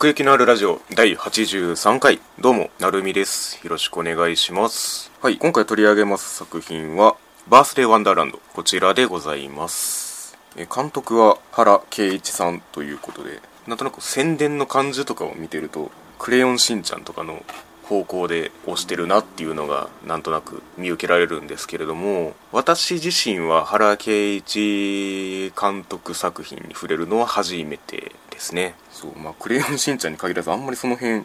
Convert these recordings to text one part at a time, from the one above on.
奥行きのあるラジオ第83回。どうもなるみです。よろしくお願いします。はい。今回取り上げます作品はバースデーワンダーランド。こちらでございます。え監督は原圭一さんということでなんとなく宣伝の感じとかを見てるとクレヨンしんちゃんとかの方向で推してるなっていうのがなんとなく見受けられるんですけれども私自身は原圭一監督作品に触れるのは初めてですね。そうまあクレヨンしんちゃんに限らずあんまりその辺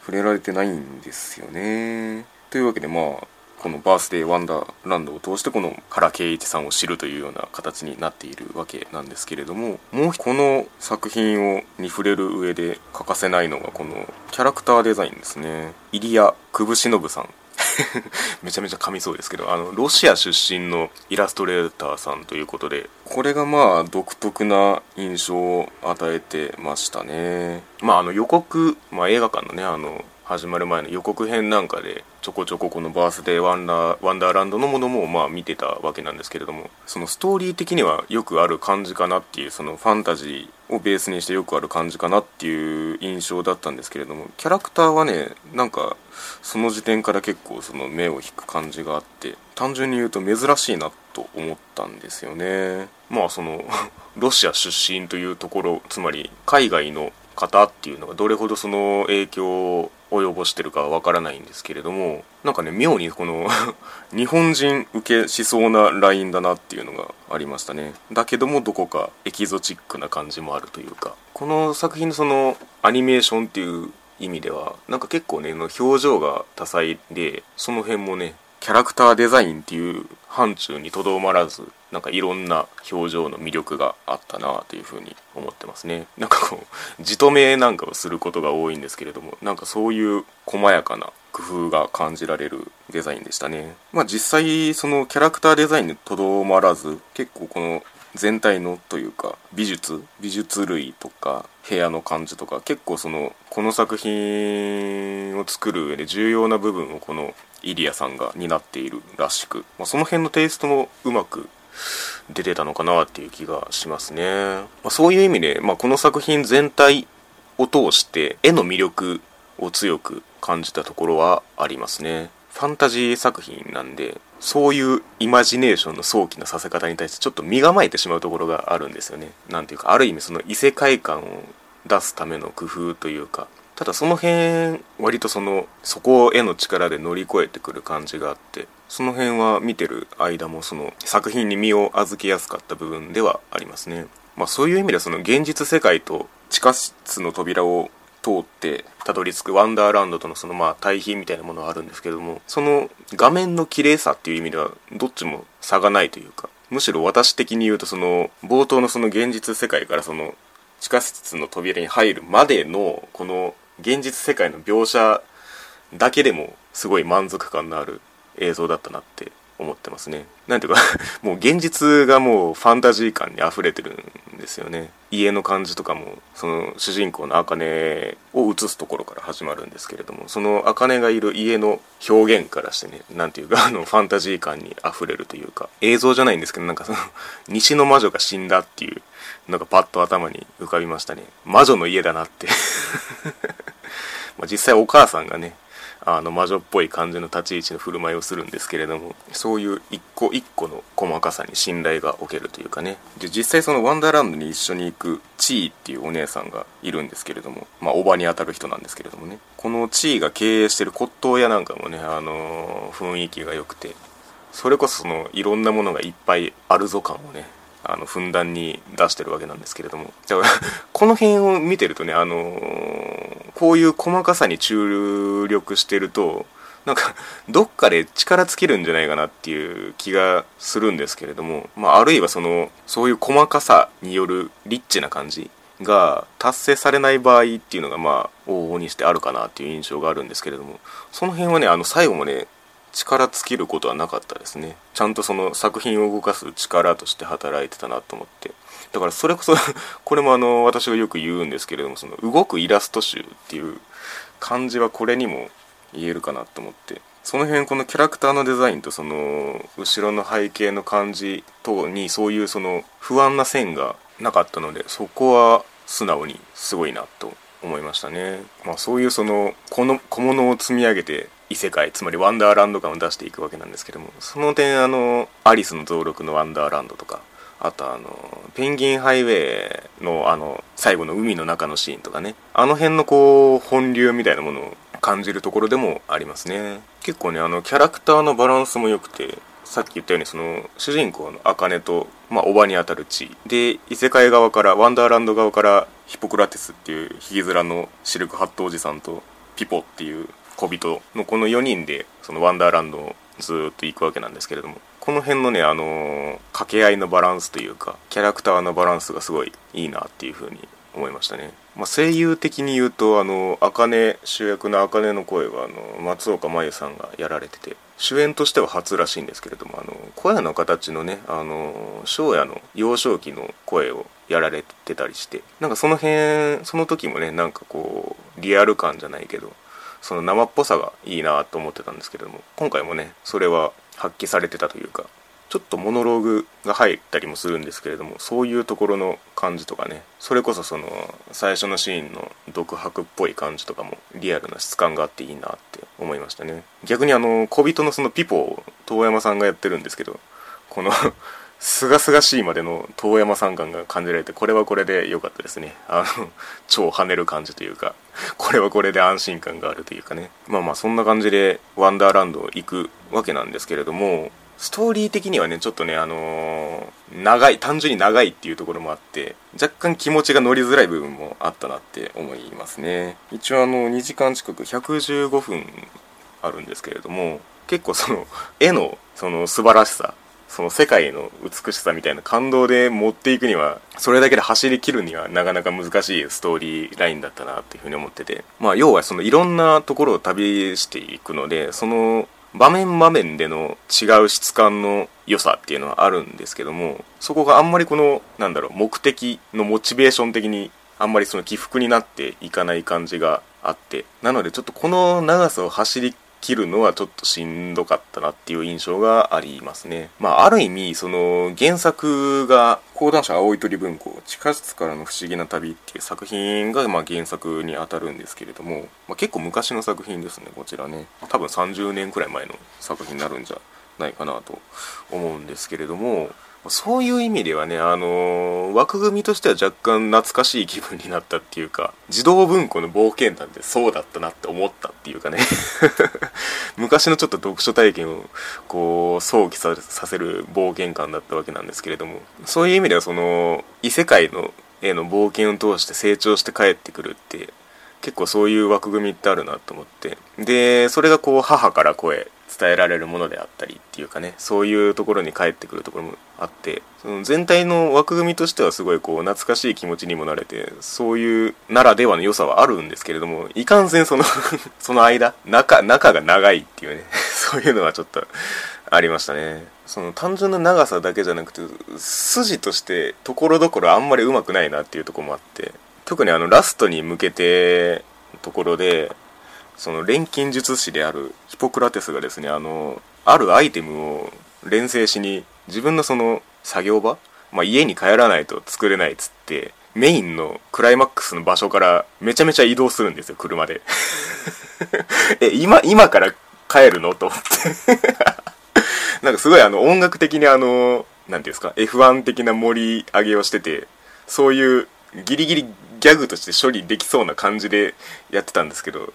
触れられてないんですよね。というわけでまあこのバースデーワンダーランドを通してこの原圭一さんを知るというような形になっているわけなんですけれどももうこの作品をに触れる上で欠かせないのがこのキャラクターデザインですね。イリア・クブシノブさん。めちゃめちゃ噛みそうですけどあのロシア出身のイラストレーターさんということでこれがまあ独特な印象を与えてましたね。まああの予告、まあ、映画館のねあの始まる前の予告編なんかでちょこちょここのバースデーワンダーワンダーランドのものもまあ見てたわけなんですけれどもそのストーリー的にはよくある感じかなっていうそのファンタジーをベースにしてよくある感じかなっていう印象だったんですけれどもキャラクターはねなんかその時点から結構その目を引く感じがあって単純に言うと珍しいなと思ったんですよね。まあその ロシア出身というところつまり海外の方っていうのがどれほどその影響を及ぼしてるかはわからないんですけれどもなんかね妙にこの 日本人受けしそうなラインだなっていうのがありましたね。だけどもどこかエキゾチックな感じもあるというか。この作品のそのアニメーションっていう意味ではなんか結構ねの表情が多彩でその辺もねキャラクターデザインっていう範疇にとどまらずなんかいろんな表情の魅力があったなというふうに思ってますね。なんかこうじとめなんかをすることが多いんですけれどもなんかそういう細やかな工夫が感じられるデザインでしたね。まあ実際そのキャラクターデザインにとどまらず結構この全体のというか美術美術類とか部屋の感じとか結構そのこの作品を作る上で重要な部分をこのイリアさんが担っているらしく、まあ、その辺のテイストもうまく出てたのかなっていう気がしますね、まあ、そういう意味で、まあ、この作品全体を通して絵の魅力を強く感じたところはありますね。ファンタジー作品なんでそういうイマジネーションの早期なさせ方に対してちょっと身構えてしまうところがあるんですよね。なんていうかある意味その異世界観を出すための工夫というかただその辺割とそのそこへの力で乗り越えてくる感じがあってその辺は見てる間もその作品に身を預けやすかった部分ではありますね。まあそういう意味ではその現実世界と地下室の扉を通ってたどり着くワンダーランドとのそのまあ対比みたいなものはあるんですけどもその画面の綺麗さっていう意味ではどっちも差がないというかむしろ私的に言うとその冒頭のその現実世界からその地下室の扉に入るまでのこの現実世界の描写だけでもすごい満足感のある映像だったなって思ってますね。なんていうか もう現実がもうファンタジー感に溢れてるんですよね。家の感じとかもその主人公の茜を映すところから始まるんですけれどもその茜がいる家の表現からしてねなんていうか あのファンタジー感に溢れるというか映像じゃないんですけどなんかその 西の魔女が死んだっていうのがパッと頭に浮かびましたね。魔女の家だなって。まあ実際お母さんがねあの魔女っぽい感じの立ち位置の振る舞いをするんですけれどもそういう一個一個の細かさに信頼がおけるというかね。で実際そのワンダーランドに一緒に行くチーっていうお姉さんがいるんですけれどもまあおばにあたる人なんですけれどもね。このチーが経営してる骨董屋なんかもねあのー、雰囲気が良くてそれこそそのいろんなものがいっぱいあるぞ感をねあのふんだんに出してるわけなんですけれども。だからこの辺を見てるとねあのー、こういう細かさに注力してるとなんか どっかで力尽きるんじゃないかなっていう気がするんですけれども、まあ、あるいはそのそういう細かさによるリッチな感じが達成されない場合っていうのがまあ往々にしてあるかなっていう印象があるんですけれどもその辺はねあの最後もね力尽きることはなかったですね。ちゃんとその作品を動かす力として働いてたなと思って。だからそれこそ これもあの私がよく言うんですけれどもその動くイラスト集っていう感じはこれにも言えるかなと思って。その辺このキャラクターのデザインとその後ろの背景の感じ等にそういうその不安な線がなかったのでそこは素直にすごいなと思いましたね、まあ、そういうそのこの小物を積み上げて異世界つまりワンダーランド感を出していくわけなんですけどもその点あのアリスの増録のワンダーランドとかあとあのペンギンハイウェイのあの最後の海の中のシーンとかね。あの辺のこう本流みたいなものを感じるところでもありますね。結構ねあのキャラクターのバランスも良くてさっき言ったようにその主人公の茜と、まあ、おばにあたる地。で異世界側からワンダーランド側からヒポクラテスっていうひげ面のシルクハットおじさんとピポっていう小人のこの4人でそのワンダーランドをずっと行くわけなんですけれどもこの辺のねあの、掛け合いのバランスというかキャラクターのバランスがすごいいいなっていう風に思いましたね、まあ、声優的に言うとあの茜主役の茜の声はあの松岡真優さんがやられてて主演としては初らしいんですけれどもあの声の形のねあの翔也の幼少期の声をやられてたりしてなんかその辺その時もねなんかこうリアル感じゃないけどその生っぽさがいいなと思ってたんですけれども今回もねそれは発揮されてたというかちょっとモノローグが入ったりもするんですけれどもそういうところの感じとかねそれこそその最初のシーンの独白っぽい感じとかもリアルな質感があっていいなって思いましたね。逆にあの小人のそのピポを遠山さんがやってるんですけどこのすがすがしいまでの遠山さん感が感じられてこれはこれで良かったですね。あの 超跳ねる感じというかこれはこれで安心感があるというかね。まあまあそんな感じでワンダーランド行くわけなんですけれどもストーリー的にはねちょっとねあのー、長い単純に長いっていうところもあって若干気持ちが乗りづらい部分もあったなって思いますね。一応あの2時間近く115分あるんですけれども結構その絵のその素晴らしさその世界の美しさみたいな感動で持っていくにはそれだけで走りきるにはなかなか難しいストーリーラインだったなっていうふうに思ってて。まあ要はそのいろんなところを旅していくのでその場面場面での違う質感の良さっていうのはあるんですけどもそこがあんまりこのなんだろう目的のモチベーション的にあんまりその起伏になっていかない感じがあってなのでちょっとこの長さを走り切るのはちょっとしんどかったなっていう印象がありますね。まあ、ある意味、その原作が講談社青い鳥文庫地下室からの不思議な旅っていう作品がまあ原作にあたるんですけれども、まあ、結構昔の作品ですね、こちらね。多分30年くらい前の作品になるんじゃないかなと思うんですけれども、そういう意味ではね、あのー、枠組みとしては若干懐かしい気分になったっていうか、児童文庫の冒険団ってそうだったなって思ったっていうかね。昔のちょっと読書体験をこう想起させる冒険感だったわけなんですけれども、そういう意味ではその異世界のへの冒険を通して成長して帰ってくるって結構そういう枠組みってあるなと思って。でそれがこう母から声伝えられるものであったりっていうかねそういうところに帰ってくるところもあってその全体の枠組みとしてはすごいこう懐かしい気持ちにもなれてそういうならではの良さはあるんですけれどもいかんせんその その間中中が長いっていうね そういうのはちょっとありましたね。その単純な長さだけじゃなくて筋としてところどころあんまりうまくないなっていうとこもあって特にあのラストに向けてところでその錬金術師であるヒポクラテスがですねあのあるアイテムを錬成しに自分のその作業場、まあ、家に帰らないと作れないっつってメインのクライマックスの場所からめちゃめちゃ移動するんですよ車で。え今今から帰るの？と思って。なんかすごいあの音楽的にあの何ていうんですか F1 的な盛り上げをしててそういうギリギリギャグとして処理できそうな感じでやってたんですけど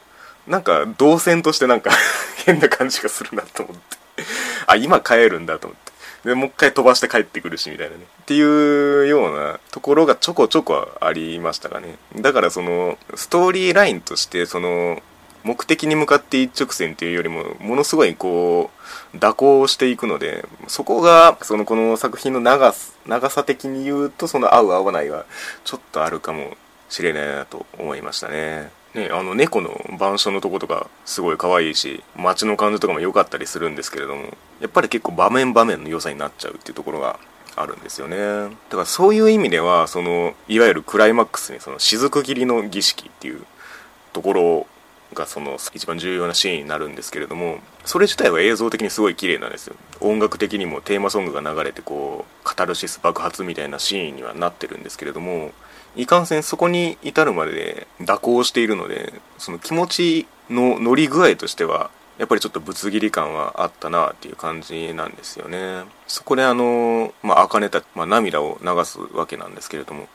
なんか動線としてなんか 変な感じがするなと思って。あ今帰るんだと思って。でもう一回飛ばして帰ってくるしみたいなね。っていうようなところがちょこちょこありましたかね。だからそのストーリーラインとしてその目的に向かって一直線っていうよりもものすごいこう蛇行していくのでそこがそのこの作品の長さ長さ的に言うとその合う合わないはちょっとあるかも。しれないなと思いましたね。ね、あの猫の板書のとことかすごい可愛いし街の感じとかも良かったりするんですけれどもやっぱり結構場面場面の良さになっちゃうっていうところがあるんですよね。だからそういう意味ではそのいわゆるクライマックスにその雫切りの儀式っていうところがその一番重要なシーンになるんですけれどもそれ自体は映像的にすごい綺麗なんですよ。音楽的にもテーマソングが流れてこうカタルシス爆発みたいなシーンにはなってるんですけれどもいかんせんそこに至るまでで蛇行しているのでその気持ちの乗り具合としてはやっぱりちょっとぶつ切り感はあったなっていう感じなんですよね。そこであのまあ茜た、まあ、涙を流すわけなんですけれども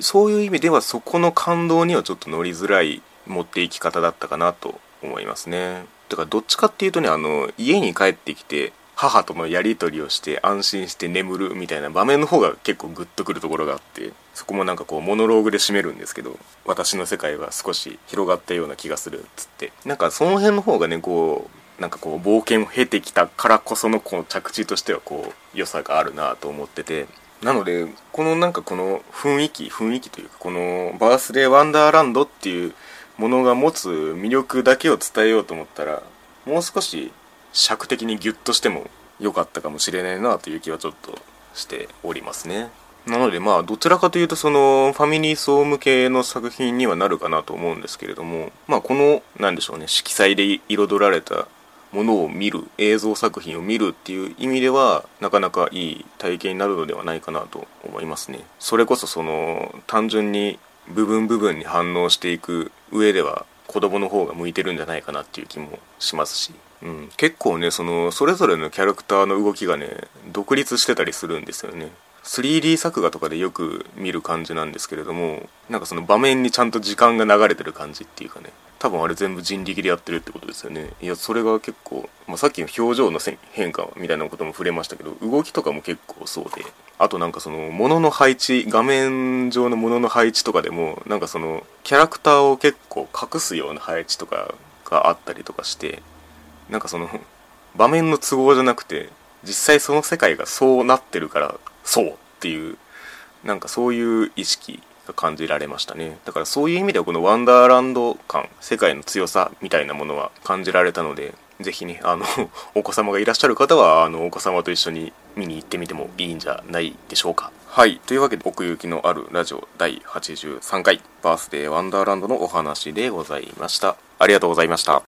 そういう意味ではそこの感動にはちょっと乗りづらい持っていき方だったかなと思いますね。だからどっちかっていうとねあの家に帰ってきて母とのやり取りをして安心して眠るみたいな場面の方が結構グッとくるところがあってそこもなんかこうモノローグで締めるんですけど私の世界は少し広がったような気がするっつって。なんかその辺の方がねこうなんかこう冒険を経てきたからこそのこの着地としてはこう良さがあるなと思ってて。なのでこのなんかこの雰囲気雰囲気というかこのバースデーワンダーランドっていうものが持つ魅力だけを伝えようと思ったらもう少し尺的にギュッとしても良かったかもしれないなという気はちょっとしておりますね。なのでまあどちらかというとそのファミリー層向けの作品にはなるかなと思うんですけれどもまあこの何でしょうね色彩で彩られたものを見る映像作品を見るっていう意味ではなかなかいい体験になるのではないかなと思いますね。それこそその単純に部分部分に反応していく上では子供の方が向いてるんじゃないかなっていう気もしますし、うん、結構ねそのそれぞれのキャラクターの動きがね独立してたりするんですよね。3D 作画とかでよく見る感じなんですけれどもなんかその場面にちゃんと時間が流れてる感じっていうかね。多分あれ全部人力でやってるってことですよね。いやそれが結構、まあ、さっきの表情の変化みたいなことも触れましたけど動きとかも結構そうで。あとなんかその物の配置画面上の物の配置とかでもなんかそのキャラクターを結構隠すような配置とかがあったりとかしてなんかその場面の都合じゃなくて実際その世界がそうなってるからそうっていうなんかそういう意識が感じられましたね。だからそういう意味ではこのワンダーランド感世界の強さみたいなものは感じられたのでぜひねあの お子様がいらっしゃる方はあのお子様と一緒に見に行ってみてもいいんじゃないでしょうか。はい。というわけで奥行きのあるラジオ第83回バースデーワンダーランドのお話でございました。ありがとうございました